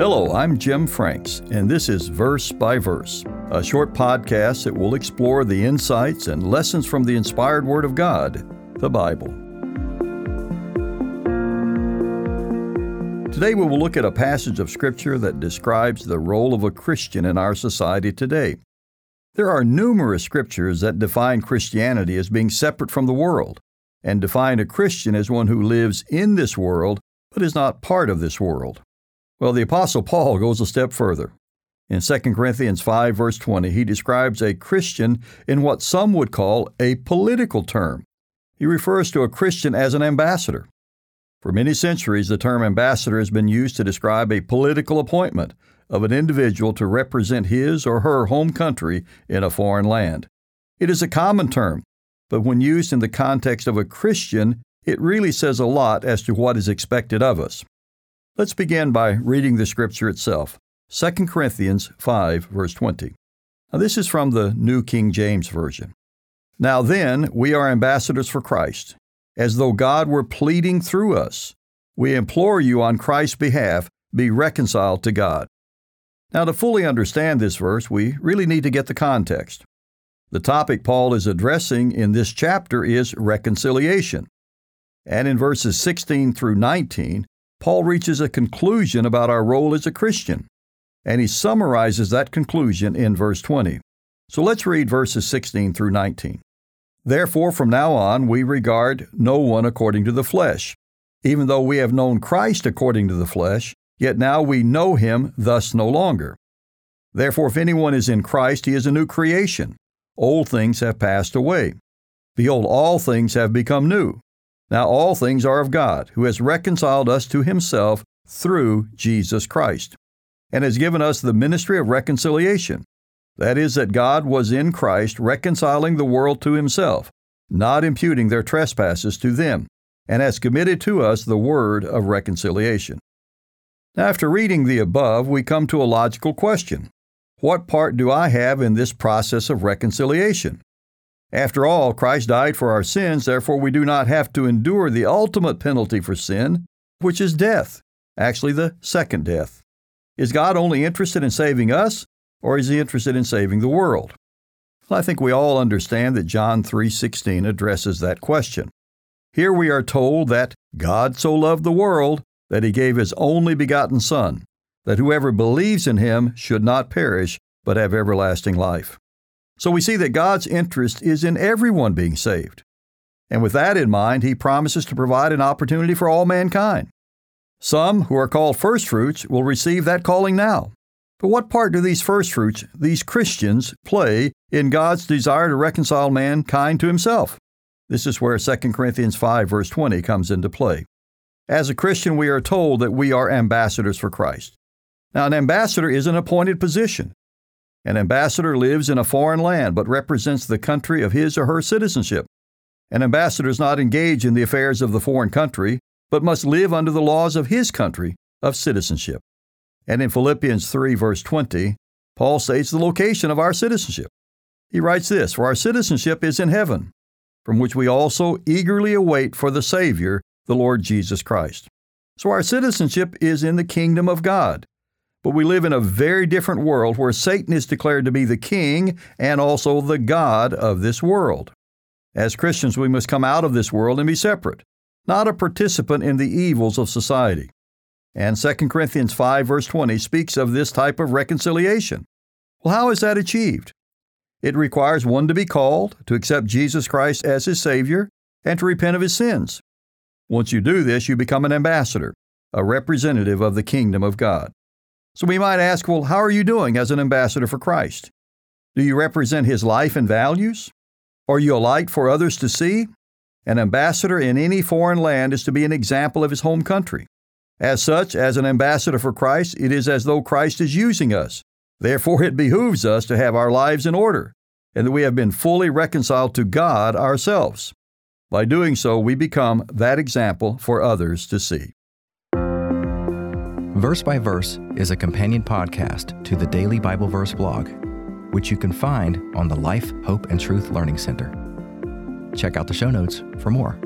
Hello, I'm Jim Franks, and this is Verse by Verse, a short podcast that will explore the insights and lessons from the inspired Word of God, the Bible. Today we will look at a passage of Scripture that describes the role of a Christian in our society today. There are numerous scriptures that define Christianity as being separate from the world, and define a Christian as one who lives in this world but is not part of this world. Well, the Apostle Paul goes a step further. In 2 Corinthians 5, verse 20, he describes a Christian in what some would call a political term. He refers to a Christian as an ambassador. For many centuries, the term ambassador has been used to describe a political appointment of an individual to represent his or her home country in a foreign land. It is a common term, but when used in the context of a Christian, it really says a lot as to what is expected of us. Let's begin by reading the scripture itself 2 Corinthians 5, verse 20. Now, this is from the New King James Version. Now then, we are ambassadors for Christ, as though God were pleading through us. We implore you on Christ's behalf, be reconciled to God. Now, to fully understand this verse, we really need to get the context. The topic Paul is addressing in this chapter is reconciliation. And in verses 16 through 19, Paul reaches a conclusion about our role as a Christian, and he summarizes that conclusion in verse 20. So let's read verses 16 through 19. Therefore, from now on, we regard no one according to the flesh. Even though we have known Christ according to the flesh, yet now we know him thus no longer. Therefore, if anyone is in Christ, he is a new creation. Old things have passed away. Behold, all things have become new. Now all things are of God, who has reconciled us to himself through Jesus Christ, and has given us the ministry of reconciliation. That is, that God was in Christ reconciling the world to himself, not imputing their trespasses to them, and has committed to us the word of reconciliation. After reading the above, we come to a logical question What part do I have in this process of reconciliation? After all, Christ died for our sins, therefore we do not have to endure the ultimate penalty for sin, which is death, actually the second death. Is God only interested in saving us, or is he interested in saving the world? Well, I think we all understand that John 3:16 addresses that question. Here we are told that God so loved the world that he gave his only begotten son, that whoever believes in him should not perish but have everlasting life. So we see that God's interest is in everyone being saved. And with that in mind, He promises to provide an opportunity for all mankind. Some who are called firstfruits will receive that calling now. But what part do these firstfruits, these Christians, play in God's desire to reconcile mankind to Himself? This is where 2 Corinthians 5, verse 20 comes into play. As a Christian, we are told that we are ambassadors for Christ. Now, an ambassador is an appointed position. An ambassador lives in a foreign land but represents the country of his or her citizenship. An ambassador is not engaged in the affairs of the foreign country, but must live under the laws of his country of citizenship. And in Philippians 3, verse 20, Paul states the location of our citizenship. He writes this For our citizenship is in heaven, from which we also eagerly await for the Savior, the Lord Jesus Christ. So our citizenship is in the kingdom of God. But we live in a very different world where Satan is declared to be the king and also the God of this world. As Christians, we must come out of this world and be separate, not a participant in the evils of society. And 2 Corinthians 5, verse 20, speaks of this type of reconciliation. Well, how is that achieved? It requires one to be called, to accept Jesus Christ as his Savior, and to repent of his sins. Once you do this, you become an ambassador, a representative of the kingdom of God. So we might ask, well, how are you doing as an ambassador for Christ? Do you represent his life and values? Are you a light for others to see? An ambassador in any foreign land is to be an example of his home country. As such, as an ambassador for Christ, it is as though Christ is using us. Therefore, it behooves us to have our lives in order, and that we have been fully reconciled to God ourselves. By doing so, we become that example for others to see. Verse by Verse is a companion podcast to the Daily Bible Verse blog, which you can find on the Life, Hope, and Truth Learning Center. Check out the show notes for more.